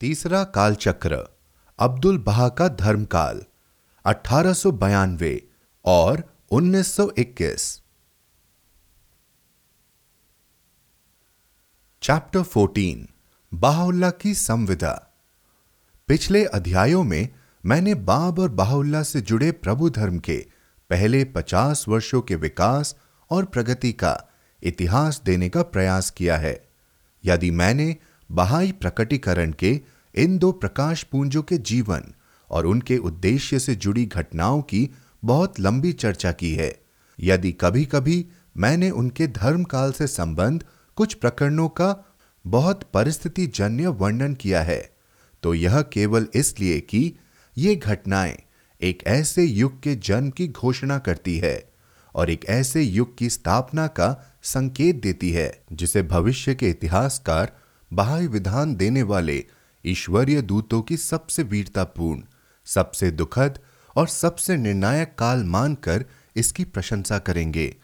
तीसरा कालचक्र, अब्दुल बहा का धर्मकाल, अठारह और 1921 चैप्टर 14 बाहुल्ला की संविदा। पिछले अध्यायों में मैंने बाब और बाहुल्ला से जुड़े प्रभु धर्म के पहले 50 वर्षों के विकास और प्रगति का इतिहास देने का प्रयास किया है। यदि मैंने बहाई प्रकटीकरण के इन दो प्रकाश पुंजों के जीवन और उनके उद्देश्य से जुड़ी घटनाओं की बहुत लंबी चर्चा की है। यदि कभी कभी मैंने उनके धर्म काल से संबंध कुछ प्रकरणों का बहुत परिस्थिति जन्य वर्णन किया है तो यह केवल इसलिए कि ये घटनाएँ एक ऐसे युग के जन्म की घोषणा करती है और एक ऐसे युग की स्थापना का संकेत देती है, जिसे भविष्य के इतिहासकार बाह्य विधान देने वाले ईश्वरीय दूतों की सबसे वीरतापूर्ण, सबसे दुखद और सबसे निर्णायक काल मानकर इसकी प्रशंसा करेंगे।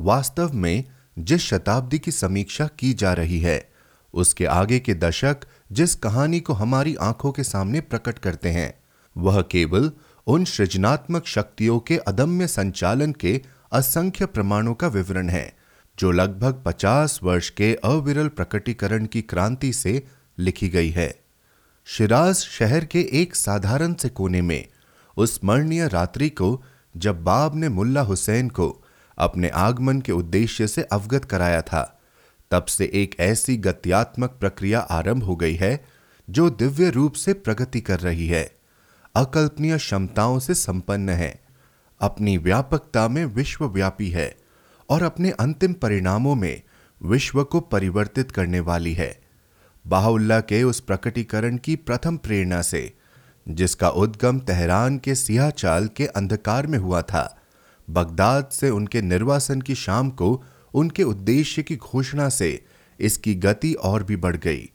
वास्तव में जिस शताब्दी की समीक्षा की जा रही है, उसके आगे के दशक जिस कहानी को हमारी आँखों के सामने प्रकट करते हैं, वह केवल उन सृजनात्मक शक्तियों के अदम्य संचालन के असंख्य प्रमाणों का विवरण है, जो लगभग 50 वर्ष के अविरल प्रकटीकरण की क्रांति से लिखी गई है। शिराज शहर के एक साधारण से कोने में, उस स्मरणीय रात्रि को जब बाब ने मुल्ला हुसैन को अपने आगमन के उद्देश्य से अवगत कराया था, तब से एक ऐसी गत्यात्मक प्रक्रिया आरंभ हो गई है, जो दिव्य रूप से प्रगति कर रही है। अकल्पनीय क्षमताओं से संपन्न है, अपनी व्यापकता में विश्वव्यापी है, और अपने अंतिम परिणामों में विश्व को परिवर्तित करने वाली है। बाहुल्ला के उस प्रकटीकरण की प्रथम प्रेरणा से, जिसका उद्गम तेहरान के सियाचाल के अंधकार में हुआ था। बगदाद से उनके निर्वासन की शाम को उनके उद्देश्य की घोषणा से इसकी गति और भी बढ़ गई।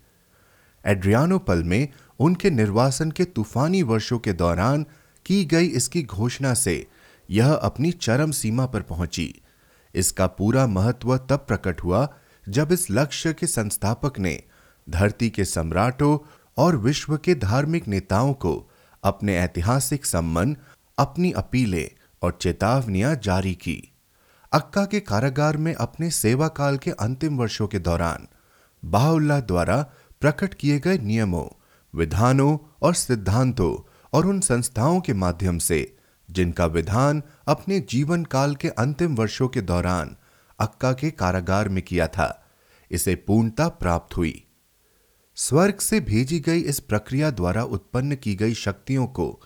एड्रियानोपल में उनके निर्वासन के तूफानी वर्षों के दौरान की गई इसकी घोषणा से यह अपनी चरम सीमा पर पहुँची। इसका पूरा महत्व तब प्रकट हुआ जब इस लक्ष्य के संस्थापक ने धरती के सम्राटों और विश्व के धार्मिक नेताओं को अपने ऐतिहासिक संबंध अपनी अपीलें और चेतावनियाँ जारी की। अक्का के कारागार में अपने सेवा काल के अंतिम वर्षों के दौरान बाहुल्ला द्वारा प्रकट किए गए नियमों, विधानों और सिद्धांतों और उन संस्थाओं के माध्यम से, जिनका विधान अपने जीवन काल के अंतिम वर्षों के दौरान अक्का के कारागार में किया था, इसे पूर्णता प्राप्त हुई। स्वर्ग से भेजी गई इस प्रक्रिया द्वारा उत्पन्न की गई शक्तियों को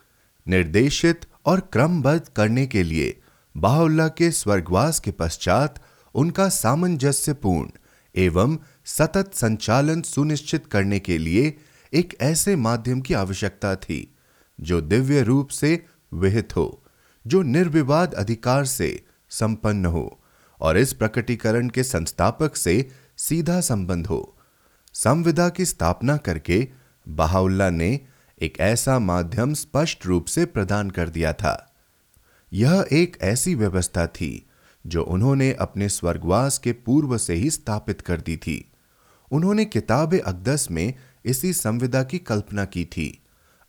निर्देशित और क्रमबद्ध करने के लिए बाहुल्ला के स्वर्गवास के पश्चात उनका सामंजस्यपूर्ण एवं सतत संचालन सुनिश्चित करने के लिए एक ऐसे माध्यम की आवश्यकता थी, जो दिव्य रूप से विहित हो, जो निर्विवाद अधिकार से संपन्न हो और इस प्रकटीकरण के संस्थापक से सीधा संबंध हो। संविदा की स्थापना करके बहाउल्ला ने एक ऐसा माध्यम स्पष्ट रूप से प्रदान कर दिया था। यह एक ऐसी व्यवस्था थी जो उन्होंने अपने स्वर्गवास के पूर्व से ही स्थापित कर दी थी। उन्होंने किताब अकदस में इसी संविदा की कल्पना की थी।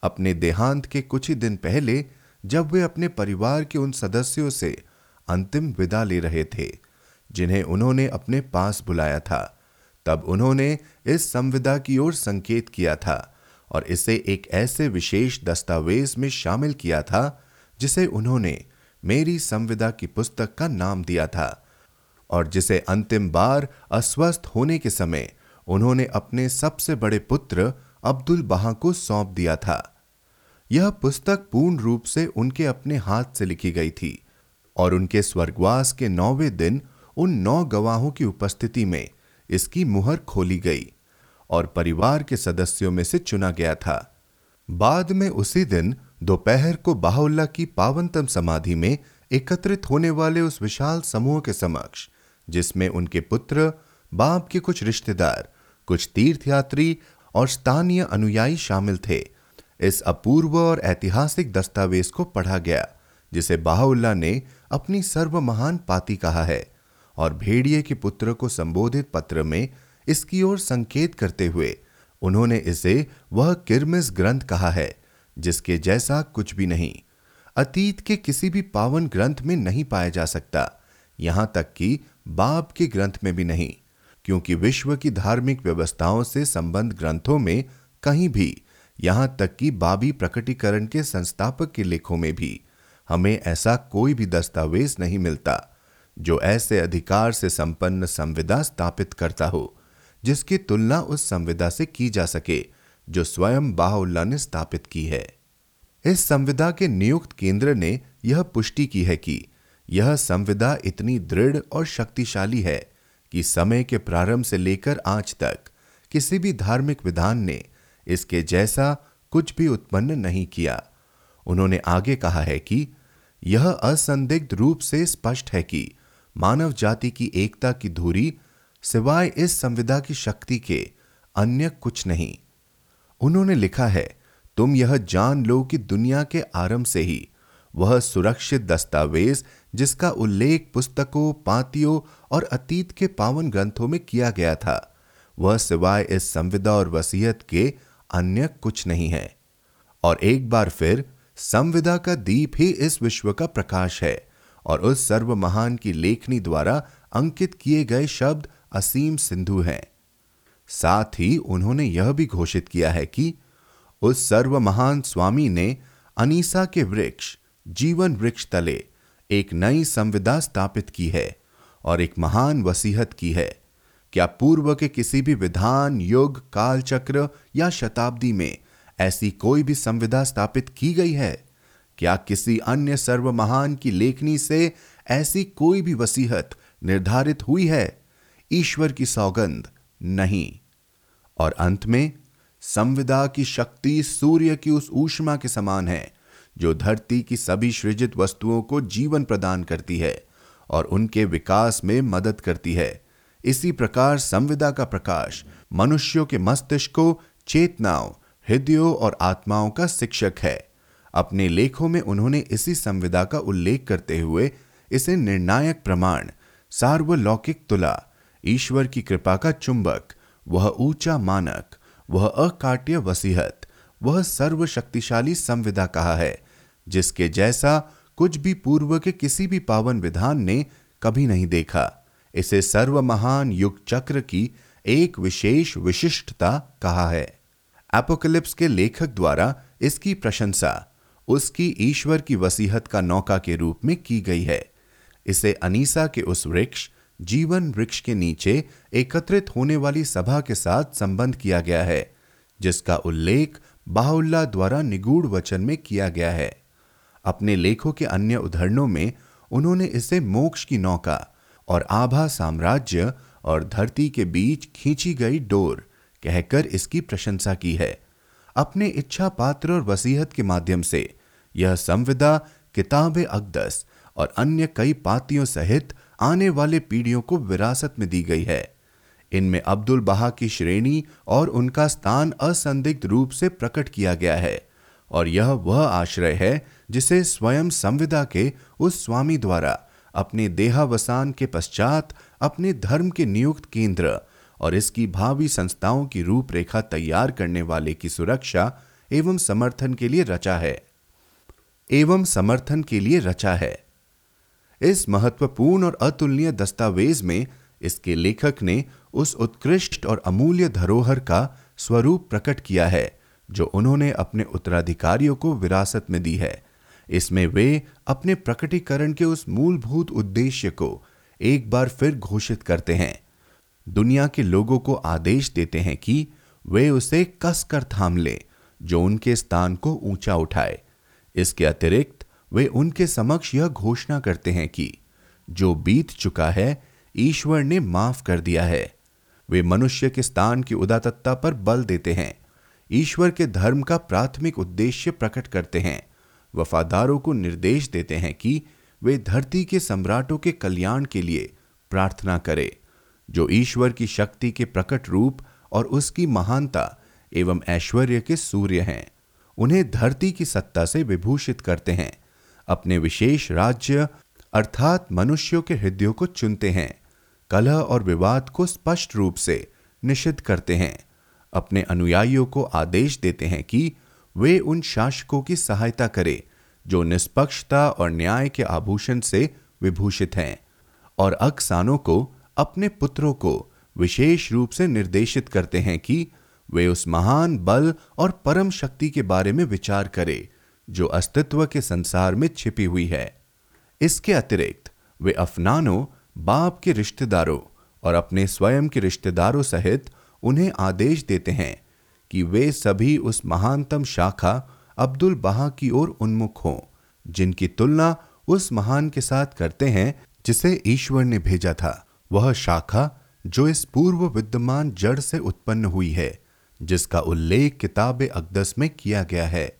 अपने देहांत के कुछ ही दिन पहले जब वे अपने परिवार के उन सदस्यों से अंतिम विदा ले रहे थे, जिन्हें उन्होंने अपने पास बुलाया था। तब उन्होंने इस संविदा की ओर संकेत किया था और इसे एक ऐसे विशेष दस्तावेज़ में शामिल किया था, जिसे उन्होंने मेरी संविदा की पुस्तक का नाम दिया था और जिसे अंतिम बार अस्वस्थ होने के समय उन्होंने अपने सबसे बड़े पुत्र अब्दुल बहा को सौंप दिया था। यह पुस्तक पूर्ण रूप से उनके अपने हाथ से लिखी गई थी और उनके स्वर्गवास के नौवे दिन उन नौ गवाहों की उपस्थिति में इसकी मुहर खोली गई और परिवार के सदस्यों में से चुना गया था। बाद में उसी दिन दोपहर को बाहुल्ला की पावनतम समाधि में एकत्रित होने वाले उस विशाल समूह के समक्ष, जिसमें उनके पुत्र, बाप के कुछ रिश्तेदार, कुछ तीर्थयात्री और स्थानीय अनुयायी शामिल थे। इस अपूर्व और ऐतिहासिक दस्तावेज़ को पढ़ा गया, जिसे बाहुल्ला ने अपनी सर्व महान पाती कहा है। और भेड़िए के पुत्र को संबोधित पत्र में इसकी ओर संकेत करते हुए उन्होंने इसे वह किरमिस ग्रंथ कहा है, जिसके जैसा कुछ भी नहीं। अतीत के किसी भी पावन ग्रंथ में नहीं पाया जा सकता, यहाँ तक कि बाब के ग्रंथ में भी नहीं, क्योंकि विश्व की धार्मिक व्यवस्थाओं से संबंध ग्रंथों में कहीं भी, यहाँ तक कि बाबी प्रकटीकरण के संस्थापक के लेखों में भी, हमें ऐसा कोई भी दस्तावेज़ नहीं मिलता। जो ऐसे अधिकार से संपन्न संविदा स्थापित करता हो, जिसकी तुलना उस संविदा से की जा सके, जो स्वयं बाहुल्ला ने स्थापित की है। इस संविदा के नियुक्त केंद्र ने यह पुष्टि की है कि यह संविदा इतनी दृढ़ और शक्तिशाली है कि समय के प्रारंभ से लेकर आज तक किसी भी धार्मिक विधान ने इसके जैसा कुछ भी उत्पन्न नहीं किया। उन्होंने आगे कहा है कि यह असंदिग्ध रूप से स्पष्ट है कि मानव जाति की एकता की धुरी सिवाय इस संविदा की शक्ति के अन्य कुछ नहीं। उन्होंने लिखा है, तुम यह जान लो कि दुनिया के आरंभ से ही वह सुरक्षित दस्तावेज़ जिसका उल्लेख पुस्तकों, पातियों और अतीत के पावन ग्रंथों में किया गया था, वह सिवाय इस संविदा और वसीयत के अन्य कुछ नहीं है। और एक बार फिर संविदा का दीप ही इस विश्व का प्रकाश है। और उस सर्व महान की लेखनी द्वारा अंकित किए गए शब्द असीम सिंधु हैं। साथ ही उन्होंने यह भी घोषित किया है कि उस सर्व महान स्वामी ने अनीसा के वृक्ष, जीवन वृक्ष तले एक नई संविदा स्थापित की है और एक महान वसीहत की है। क्या पूर्व के किसी भी विधान, युग, कालचक्र या शताब्दी में ऐसी कोई भी संविदा स्थापित की गई है? क्या किसी अन्य सर्व महान की लेखनी से ऐसी कोई भी वसीहत निर्धारित हुई है? ईश्वर की सौगंध नहीं। और अंत में, संविदा की शक्ति सूर्य की उस ऊष्मा के समान है, जो धरती की सभी सृजित वस्तुओं को जीवन प्रदान करती है और उनके विकास में मदद करती है। इसी प्रकार संविदा का प्रकाश मनुष्यों के मस्तिष्कों चेतनाओं, हृदयों और आत्माओं का शिक्षक है। अपने लेखों में उन्होंने इसी संविदा का उल्लेख करते हुए इसे निर्णायक प्रमाण, सार्वलौकिक तुला, ईश्वर की कृपा का चुंबक, वह ऊँचा मानक, वह अकाट्य वसीहत, वह सर्वशक्तिशाली संविदा कहा है, जिसके जैसा कुछ भी पूर्व के किसी भी पावन विधान ने कभी नहीं देखा। इसे सर्व महान युग चक्र की एक विशेष विशिष्टता कहा है। एपोकलिप्स के लेखक द्वारा इसकी प्रशंसा उसकी ईश्वर की वसीहत का नौका के रूप में की गई है। इसे अनीसा के उस वृक्ष, जीवन वृक्ष के नीचे एकत्रित होने वाली सभा के साथ संबंध किया गया है, जिसका उल्लेख बाहुल्ला द्वारा निगूढ़ वचन में किया गया है। अपने लेखों के अन्य उदाहरणों में उन्होंने इसे मोक्ष की नौका और आभा साम्राज्य और धरती के बीच खींची गई डोर कहकर इसकी प्रशंसा की है। अपने इच्छा पात्र और वसीहत के माध्यम से यह संविदा, किताब अकदस और अन्य कई पातियों सहित आने वाले पीढ़ियों को विरासत में दी गई है। इनमें अब्दुल बहा की श्रेणी और उनका स्थान असंदिग्ध रूप से प्रकट किया गया है और यह वह आश्रय है जिसे स्वयं संविदा के उस स्वामी द्वारा अपने देहावसान के पश्चात अपने धर्म के नियुक्त केंद्र और इसकी भावी संस्थाओं की रूपरेखा तैयार करने वाले की सुरक्षा एवं समर्थन के लिए रचा है। एवं समर्थन के लिए रचा है। इस महत्वपूर्ण और अतुलनीय दस्तावेज़ में इसके लेखक ने उस उत्कृष्ट और अमूल्य धरोहर का स्वरूप प्रकट किया है, जो उन्होंने अपने उत्तराधिकारियों को विरासत में दी है। इसमें वे अपने प्रकटीकरण के उस मूलभूत उद्देश्य को एक बार फिर घोषित करते हैं। दुनिया के लोगों को आदेश देते हैं कि वे उसे कसकर थाम ले, जो उनके स्थान को ऊँचा उठाए। इसके अतिरिक्त वे उनके समक्ष यह घोषणा करते हैं कि जो बीत चुका है, ईश्वर ने माफ़ कर दिया है। वे मनुष्य के स्थान की उदातत्ता पर बल देते हैं। ईश्वर के धर्म का प्राथमिक उद्देश्य प्रकट करते हैं। वफादारों को निर्देश देते हैं कि वे धरती के सम्राटों के कल्याण के लिए प्रार्थना करें, जो ईश्वर की शक्ति के प्रकट रूप और उसकी महानता एवं ऐश्वर्य के सूर्य हैं। उन्हें धरती की सत्ता से विभूषित करते हैं। अपने विशेष राज्य, अर्थात मनुष्यों के हृदयों को चुनते हैं। कलह और विवाद को स्पष्ट रूप से निषिद्ध करते हैं। अपने अनुयायियों को आदेश देते हैं कि वे उन शासकों की सहायता करें, जो निष्पक्षता और न्याय के आभूषण से विभूषित हैं, और अक्सानों को अपने पुत्रों को विशेष रूप से निर्देशित करते हैं कि वे उस महान बल और परम शक्ति के बारे में विचार करें, जो अस्तित्व के संसार में छिपी हुई है। इसके अतिरिक्त, वे अफनानों, बाप के रिश्तेदारों और अपने स्वयं के रिश्तेदारों सहित उन्हें आदेश देते हैं कि वे सभी उस महानतम शाखा अब्दुल बहा की ओर उन्मुख हों, जिनकी तुलना उस महान के साथ करते हैं, जिसे ईश्वर ने भेजा था। वह शाखा, जो इस पूर्व विद्यमान जड़ से उत्पन्न हुई है जिसका उल्लेख किताब अकदस में किया गया है।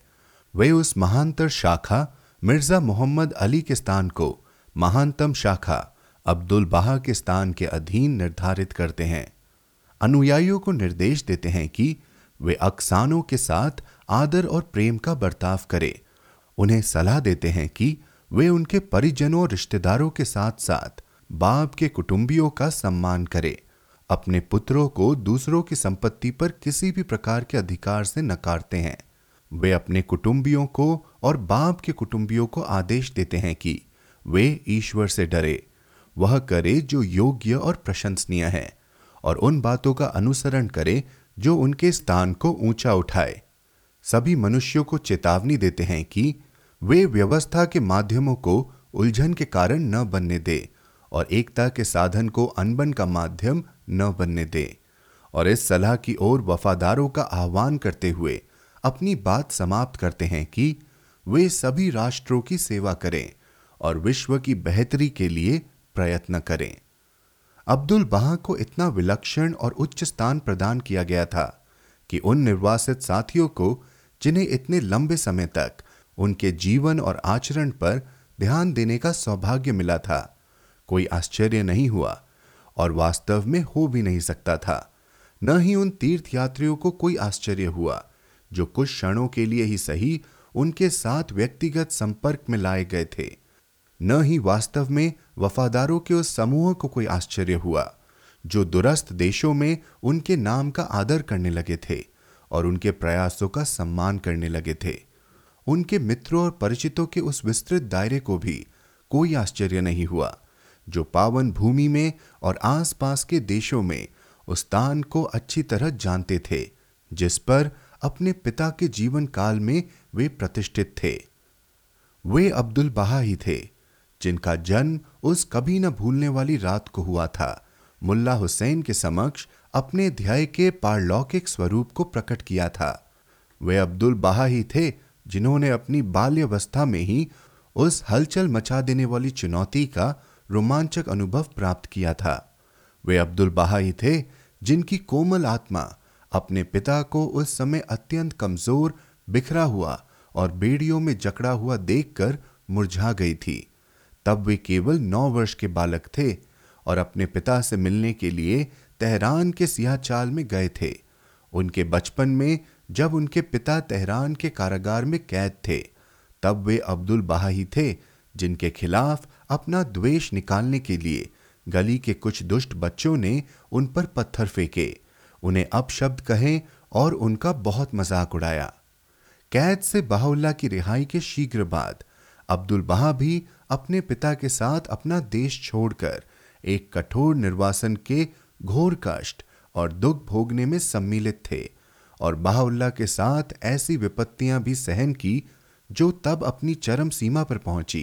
वे उस महानतर शाखा, मिर्ज़ा मोहम्मद अली के स्थान को महानतम शाखा, अब्दुल बहा के स्थान के अधीन निर्धारित करते हैं। अनुयायियों को निर्देश देते हैं कि वे अक्सानों के साथ आदर और प्रेम का बर्ताव करें। उन्हें सलाह देते हैं कि वे उनके परिजनों और रिश्तेदारों के साथ साथ बाप के कुटुंबियों का सम्मान करें। अपने पुत्रों को दूसरों की संपत्ति पर किसी भी प्रकार के अधिकार से नकारते हैं। वे अपने कुटुंबियों को और बाप के कुटुंबियों को आदेश देते हैं कि वे ईश्वर से डरे। वह करे जो योग्य और प्रशंसनीय है और उन बातों का अनुसरण करे जो उनके स्थान को ऊँचा उठाए। सभी मनुष्यों को चेतावनी देते हैं कि वे व्यवस्था के माध्यमों को उलझन के कारण न बनने दे और एकता के साधन को अनबन का माध्यम न बनने दे और इस सलाह की ओर वफादारों का आह्वान करते हुए अपनी बात समाप्त करते हैं कि वे सभी राष्ट्रों की सेवा करें और विश्व की बेहतरी के लिए प्रयत्न करें। अब्दुल बहा को इतना विलक्षण और उच्च स्थान प्रदान किया गया था कि उन निर्वासित साथियों को जिन्हें इतने लंबे समय तक उनके जीवन और आचरण पर ध्यान देने का सौभाग्य मिला था, कोई आश्चर्य नहीं हुआ और वास्तव में हो भी नहीं सकता था। न ही उन तीर्थयात्रियों को कोई आश्चर्य हुआ, जो कुछ क्षणों के लिए ही सही उनके साथ व्यक्तिगत संपर्क में लाए गए थे। न ही वास्तव में वफादारों के उस समूह को कोई आश्चर्य हुआ, जो दुरस्त देशों में उनके नाम का आदर करने लगे थे और उनके प्रयासों का सम्मान करने लगे थे। उनके मित्रों और परिचितों के उस विस्तृत दायरे को भी कोई आश्चर्य नहीं हुआ। जो पावन भूमि में और आसपास के देशों में उस स्थान को अच्छी तरह जानते थे, जिस पर अपने पिता के जीवन काल में वे प्रतिष्ठित थे। वे अब्दुल बहा ही थे, जिनका जन्म उस कभी न भूलने वाली रात को हुआ था। मुल्ला हुसैन के समक्ष अपने ध्याय के पारलौकिक स्वरूप को प्रकट किया था। वे अब्दुल बहा ही थे, जिन्होंने अपनी बाल्यवस्था में ही उस हलचल मचा देने वाली चुनौती का रोमांचक अनुभव प्राप्त किया था। वे अब्दुल बहा ही थे, जिनकी कोमल आत्मा अपने पिता को उस समय अत्यंत कमज़ोर, बिखरा हुआ और बेड़ियों में जकड़ा हुआ देखकर मुरझा गई थी। तब वे केवल नौ वर्ष के बालक थे और अपने पिता से मिलने के लिए तेहरान के सियाचाल में गए थे। उनके बचपन में जब उनके पिता तेहरान के कारागार में कैद थे, तब वे अब्दुल बहा ही थे, जिनके खिलाफ अपना द्वेष निकालने के लिए गली के कुछ दुष्ट बच्चों ने उन पर पत्थर फेंके। उन्हें अपशब्द कहे और उनका बहुत मज़ाक उड़ाया। कैद से बाहुल्ला की रिहाई के शीघ्र बाद अब्दुल बहा भी अपने पिता के साथ अपना देश छोड़कर एक कठोर निर्वासन के घोर कष्ट और दुख भोगने में सम्मिलित थे और बाहुल्ला के साथ ऐसी विपत्तियाँ भी सहन की जो तब अपनी चरम सीमा पर पहुँची।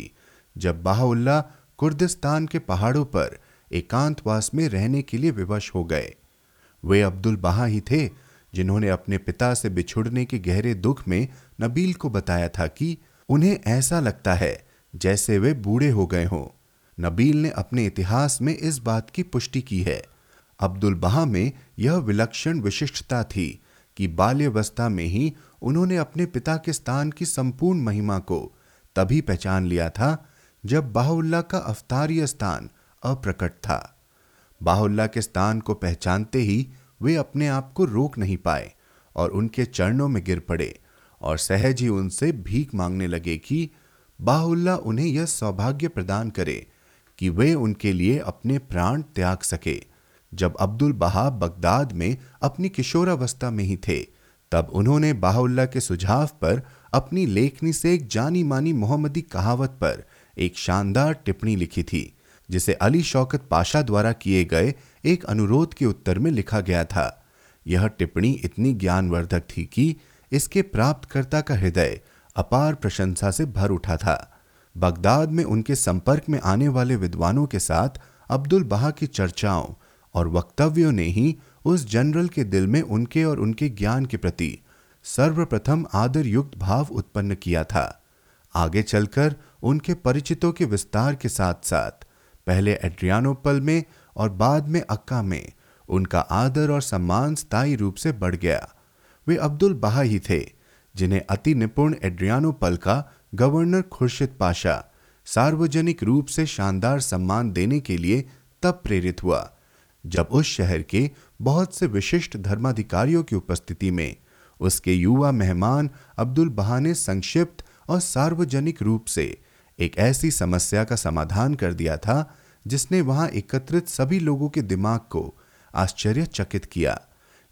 जब बाहुल्ला कुर्दिस्तान के पहाड़ों पर एकांतवास में रहने के लिए विवश हो गए। वे अब्दुल बहा ही थे, जिन्होंने अपने पिता से बिछुड़ने के गहरे दुख में नबील को बताया था कि उन्हें ऐसा लगता है जैसे वे बूढ़े हो गए हों। नबील ने अपने इतिहास में इस बात की पुष्टि की है। अब्दुल बहा में यह विलक्षण विशिष्टता थी कि बाल्यवस्था में ही उन्होंने अपने पिता के स्थान की संपूर्ण महिमा को तभी पहचान लिया था जब बाहुल्ला का अवतारीय स्थान अप्रकट था। बाहुल्ला के स्थान को पहचानते ही वे अपने आप को रोक नहीं पाए और उनके चरणों में गिर पड़े और सहज ही उनसे भीख मांगने लगे कि बाहुल्ला उन्हें यह सौभाग्य प्रदान करे कि वे उनके लिए अपने प्राण त्याग सके। जब अब्दुल बहा बगदाद में अपनी किशोरावस्था में ही थे, तब उन्होंने बाहुल्ला के सुझाव पर अपनी लेखनी से एक जानी मानी मोहम्मदी कहावत पर एक शानदार टिप्पणी लिखी थी, जिसे अली शौकत पाशा द्वारा किए गए एक अनुरोध के उत्तर में लिखा गया था। यह टिप्पणी इतनी ज्ञानवर्धक थी कि इसके प्राप्तकर्ता का हृदय अपार प्रशंसा से भर उठा था। बगदाद में उनके संपर्क में आने वाले विद्वानों के साथ अब्दुल बहा की चर्चाओं और वक्तव्यों ने ही उस जनरल के दिल में उनके और उनके ज्ञान के प्रति सर्वप्रथम आदर युक्त भाव उत्पन्न किया था। आगे चलकर उनके परिचितों के विस्तार के साथ साथ पहले एड्रियानोपल में और बाद में अक्का में, उनका आदर और सम्मान स्थायी रूप से बढ़ गया। वे अब्दुल बहा ही थे, जिन्हें अति निपुण एड्रियानोपल का गवर्नर खुर्शिद पाशा सार्वजनिक रूप से शानदार सम्मान देने के लिए तब प्रेरित हुआ, जब उस शहर के बहुत से विशिष्ट धर्माधिकारियों की उपस्थिति में उसके युवा मेहमान अब्दुल बहा ने संक्षिप्त और सार्वजनिक रूप से एक ऐसी समस्या का समाधान कर दिया था, जिसने वहाँ एकत्रित सभी लोगों के दिमाग को आश्चर्यचकित किया।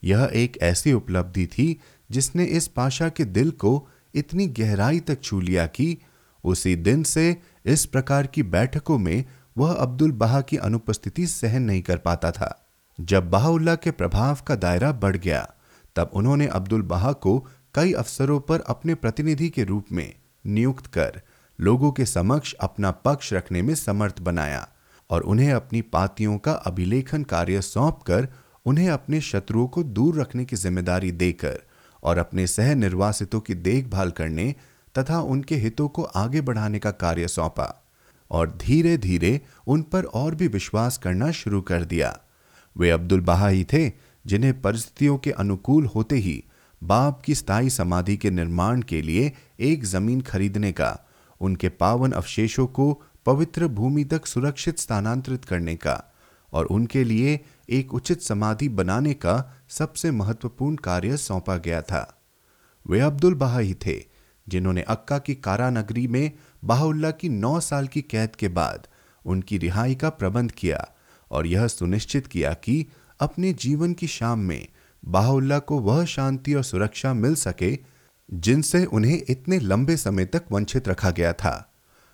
यह एक ऐसी उपलब्धि थी, जिसने इस पाशा के दिल को इतनी गहराई तक छू लिया कि उसी दिन से इस प्रकार की बैठकों में वह अब्दुल बहा की अनुपस्थिति सहन नहीं कर पाता था। जब बहाउल्ला के प्रभाव का दायरा बढ़ गया, तब उन्होंने अब्दुल बहा को कई अवसरों पर अपने प्रतिनिधि के रूप में नियुक्त कर लोगों के समक्ष अपना पक्ष रखने में समर्थ बनाया और उन्हें अपनी पातियों का अभिलेखन कार्य सौंप कर उन्हें अपने शत्रुओं को दूर रखने की ज़िम्मेदारी देकर और अपने सह निर्वासितों की देखभाल करने तथा उनके हितों को आगे बढ़ाने का कार्य सौंपा और धीरे धीरे उन पर और भी विश्वास करना शुरू कर दिया। वे अब्दुल बहा ही थे, जिन्हें परिस्थितियों के अनुकूल होते ही बाप की स्थायी समाधि के निर्माण के लिए एक ज़मीन खरीदने का, उनके पावन अवशेषों को पवित्र भूमि तक सुरक्षित स्थानांतरित करने का और उनके लिए एक उचित समाधि बनाने का सबसे महत्वपूर्ण कार्य सौंपा गया था। वे अब्दुल बहा ही थे, जिन्होंने अक्का की कारा नगरी में बाहुल्ला की नौ साल की कैद के बाद उनकी रिहाई का प्रबंध किया और यह सुनिश्चित किया कि अपने जीवन की शाम में बाहुल्ला को वह शांति और सुरक्षा मिल सके जिनसे उन्हें इतने लंबे समय तक वंचित रखा गया था।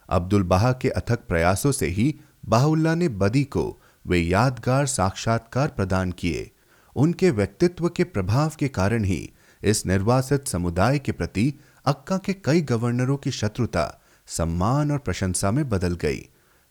अब्दुल बहा के अथक प्रयासों से ही बाहुल्ला ने बदी को वे यादगार साक्षात्कार प्रदान किए। उनके व्यक्तित्व के प्रभाव के कारण ही इस निर्वासित समुदाय के प्रति अक्का के कई गवर्नरों की शत्रुता, सम्मान और प्रशंसा में बदल गई।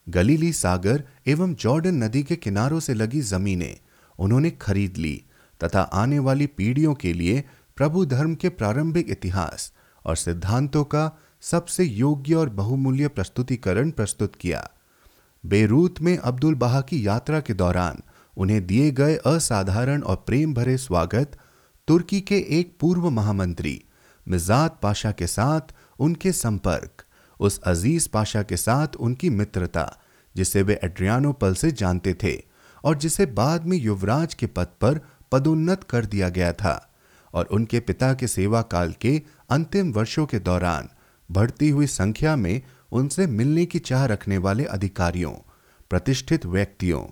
गलीली सागर एवं जॉर्डन नदी के किनारों से लगी जमीनें उन्होंने खरीद ली तथा आने वाली पीढ़ियों के लिए प्रभु धर्म के प्रारंभिक इतिहास और सिद्धांतों का सबसे योग्य और बहुमूल्य प्रस्तुतिकरण प्रस्तुत किया। बेरूत में अब्दुल बहा की यात्रा के दौरान उन्हें दिए गए असाधारण और प्रेम भरे स्वागत तुर्की के एक पूर्व महामंत्री मिजात पाशा के साथ उनके संपर्क, उस अज़ीज़ पाशा के साथ उनकी मित्रता, जिसे वे एड्रियानोपल से जानते थे और जिसे बाद में युवराज के पद पर पदोन्नत कर दिया गया था और उनके पिता के सेवा काल के अंतिम वर्षों के दौरान बढ़ती हुई संख्या में उनसे मिलने की चाह रखने वाले अधिकारियों, प्रतिष्ठित व्यक्तियों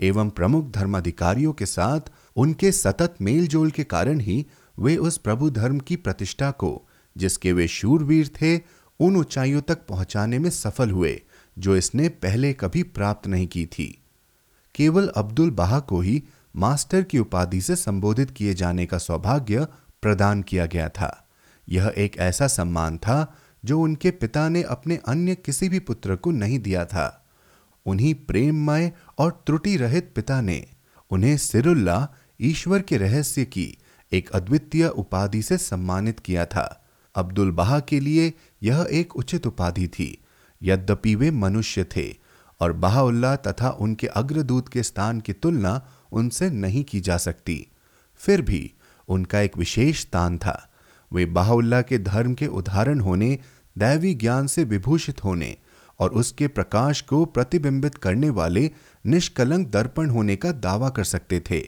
एवं प्रमुख धर्माधिकारियों के साथ उनके सतत मेलजोल के कारण ही वे उस प्रभु धर्म की प्रतिष्ठा को, जिसके वे शूरवीर थे, उन ऊंचाइयों तक पहुँचाने में सफल हुए, जो इसने पहले कभी प्राप्त नहीं की थी। केवल अब्दुल बहा को ही मास्टर की उपाधि से संबोधित किए जाने का सौभाग्य प्रदान किया गया था। यह एक ऐसा सम्मान था जो उनके पिता ने अपने अन्य किसी भी पुत्र को नहीं दिया था। उन्हीं प्रेममय और त्रुटि रहित पिता ने उन्हें सिरुल्ला, ईश्वर के रहस्य की एक अद्वितीय उपाधि से सम्मानित किया था। अब्दुल बहा के लिए यह एक उचित उपाधि थी। यद्यपि वे मनुष्य थे और बहाउल्ला तथा उनके अग्रदूत के स्थान की तुलना उनसे नहीं की जा सकती। फिर भी उनका एक विशेष स्थान था। वे बाहुल्ला के धर्म के उदाहरण होने, दैवी ज्ञान से विभूषित होने और उसके प्रकाश को प्रतिबिंबित करने वाले निष्कलंक दर्पण होने का दावा कर सकते थे।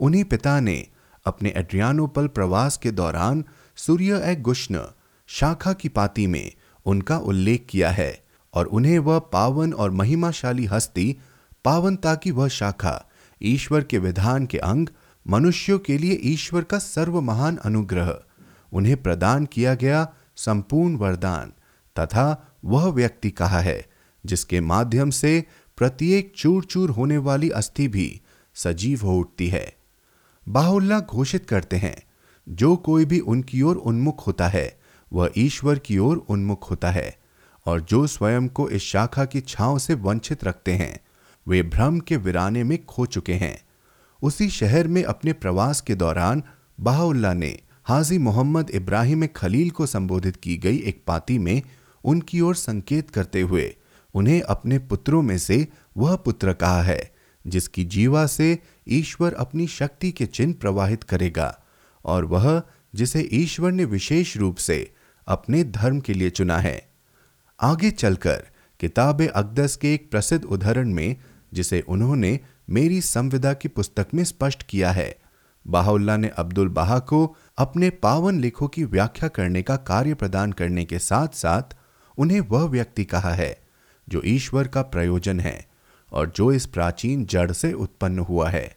उन्हीं पिता ने अपने एड्रियानोपल प्रवास के दौरान सूर्य ए गुष्ण शाखा की पाती में उनका उल्लेख किया है और उन्हें वह पावन और महिमाशाली हस्ती, पावनता की वह शाखा ईश्वर के विधान के अंग मनुष्यों के लिए ईश्वर का सर्व महान अनुग्रह। उन्हें प्रदान किया गया संपूर्ण वरदान, तथा वह व्यक्ति कहा है, जिसके माध्यम से प्रत्येक चूर चूर होने वाली अस्थि भी सजीव हो उठती है। बाहुल्ला घोषित करते हैं, जो कोई भी उनकी ओर उन्मुख होता है, वह ईश्वर की ओर उन्मुख होता है, और जो स्वयं को इस शाखा की छांव से वंचित रखते हैं वे भ्रम के विराने में खो चुके हैं। उसी शहर में अपने प्रवास के दौरान बाहुल्ला ने हाजी मोहम्मद इब्राहिम खलील को संबोधित की गई एक पाती में उनकी ओर संकेत करते हुए, उन्हें अपने पुत्रों में से वह पुत्र कहा है, जिसकी जीवा से ईश्वर अपनी शक्ति के चिन्ह प्रवाहित करेगा, और वह जिसे ईश्वर ने विशेष रूप से अपने धर्म के लिए चुना है। आगे चलकर किताब अकदस के एक प्रसिद्ध उदाहरण में जिसे उन्होंने मेरी संविदा की पुस्तक में स्पष्ट किया है। बाहुल्ला ने अब्दुल बाहा को अपने पावन लेखों की व्याख्या करने का कार्य प्रदान करने के साथ साथ उन्हें वह व्यक्ति कहा है, जो ईश्वर का प्रयोजन है और जो इस प्राचीन जड़ से उत्पन्न हुआ है।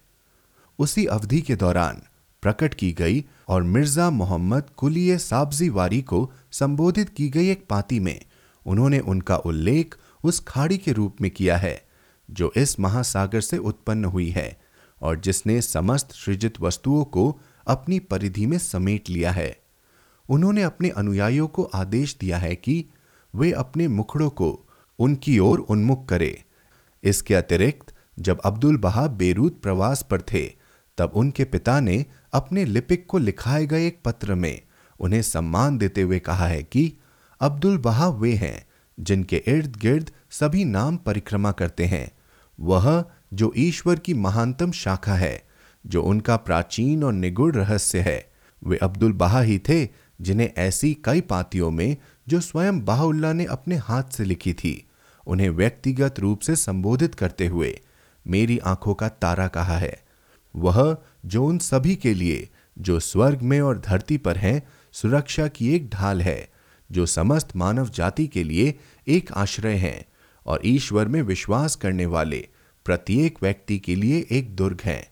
उसी अवधि के दौरान प्रकट की गई और मिर्ज़ा मोहम्मद कुलिय साब्जी वारी को संबोधित की गई एक पाती में उन्होंने उनका उल्लेख उस खाड़ी के रूप में किया है। जो इस महासागर से उत्पन्न हुई है और जिसने समस्त सृजित वस्तुओं को अपनी परिधि में समेट लिया है। उन्होंने अपने अनुयायियों को आदेश दिया है कि वे अपने मुखड़ों को उनकी ओर उन्मुख करे। इसके अतिरिक्त, जब अब्दुल बहा बेरूत प्रवास पर थे, तब उनके पिता ने अपने लिपिक को लिखाए गए एक पत्र में उन्हें सम्मान देते हुए कहा है कि अब्दुल बहा वे हैं जिनके इर्द गिर्द सभी नाम परिक्रमा करते हैं। वह जो ईश्वर की महानतम शाखा है, जो उनका प्राचीन और निगुण रहस्य है। वे अब्दुल बहा ही थे, जिन्हें ऐसी कई पातियों में जो स्वयं बाहुल्ला ने अपने हाथ से लिखी थी, उन्हें व्यक्तिगत रूप से संबोधित करते हुए मेरी आँखों का तारा कहा है। वह जो उन सभी के लिए, जो स्वर्ग में और धरती पर हैं, सुरक्षा की एक ढाल है, जो समस्त मानव जाति के लिए एक आश्रय है और ईश्वर में विश्वास करने वाले प्रत्येक व्यक्ति के लिए एक दुर्ग है।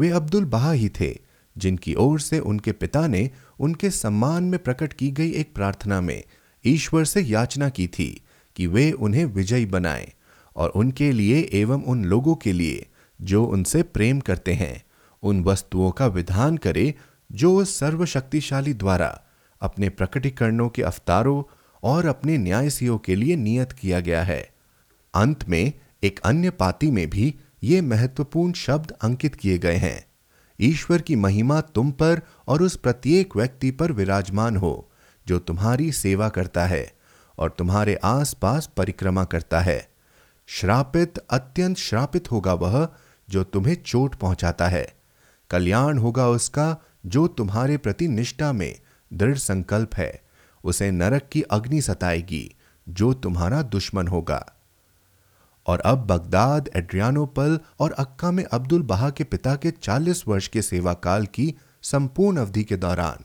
वे अब्दुल बहा ही थे, जिनकी ओर से उनके पिता ने उनके सम्मान में प्रकट की गई एक प्रार्थना में ईश्वर से याचना की थी कि वे उन्हें विजयी बनाएँ और उनके लिए एवं उन लोगों के लिए जो उनसे प्रेम करते हैं, उन वस्तुओं का विधान करे जो सर्वशक्तिशाली द्वारा अपने प्रकटीकरणों के अवतारों और अपने न्यायसियों के लिए नियत किया गया है। अंत में एक अन्य पाती में भी ये महत्वपूर्ण शब्द अंकित किए गए हैं। ईश्वर की महिमा तुम पर और उस प्रत्येक व्यक्ति पर विराजमान हो, जो तुम्हारी सेवा करता है और तुम्हारे आसपास परिक्रमा करता है। श्रापित अत्यंत श्रापित होगा वह, जो तुम्हें चोट पहुंचाता है। कल्याण होगा उसका, जो तुम्हारे प्रति निष्ठा में दृढ़ संकल्प है। उसे नरक की अग्नि सताएगी, जो तुम्हारा दुश्मन होगा। और अब बगदाद, एड्रियानोपल और अक्का में अब्दुल बहा के पिता के 40 वर्ष के सेवा काल की संपूर्ण अवधि के दौरान,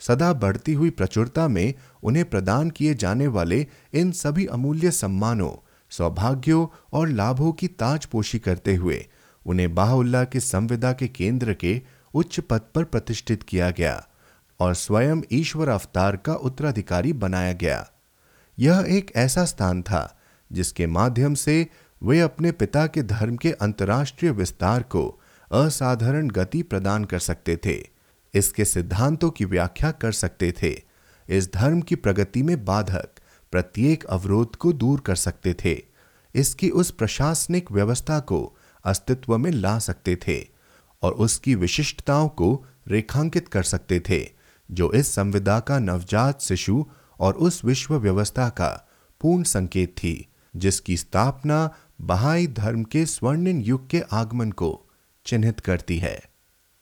सदा बढ़ती हुई प्रचुरता में उन्हें प्रदान किए जाने वाले इन सभी अमूल्य सम्मानों, सौभाग्यों और लाभों की ताजपोशी करते हुए उन्हें बाहुल्ला के संविदा के केंद्र के उच्च पद पर प्रतिष्ठित किया गया और स्वयं ईश्वर अवतार का उत्तराधिकारी बनाया गया। यह एक ऐसा स्थान था जिसके माध्यम से वे अपने पिता के धर्म के अंतर्राष्ट्रीय विस्तार को असाधारण गति प्रदान कर सकते थे, इसके सिद्धांतों की व्याख्या कर सकते थे, इस धर्म की प्रगति में बाधक प्रत्येक अवरोध को दूर कर सकते थे, इसकी उस प्रशासनिक व्यवस्था को अस्तित्व में ला सकते थे और उसकी विशिष्टताओं को रेखांकित कर सकते थे, जो इस संविदा का नवजात शिशु और उस विश्व व्यवस्था का पूर्ण संकेत थी। जिसकी स्थापना बहाई धर्म के स्वर्णिम युग के आगमन को चिन्हित करती है।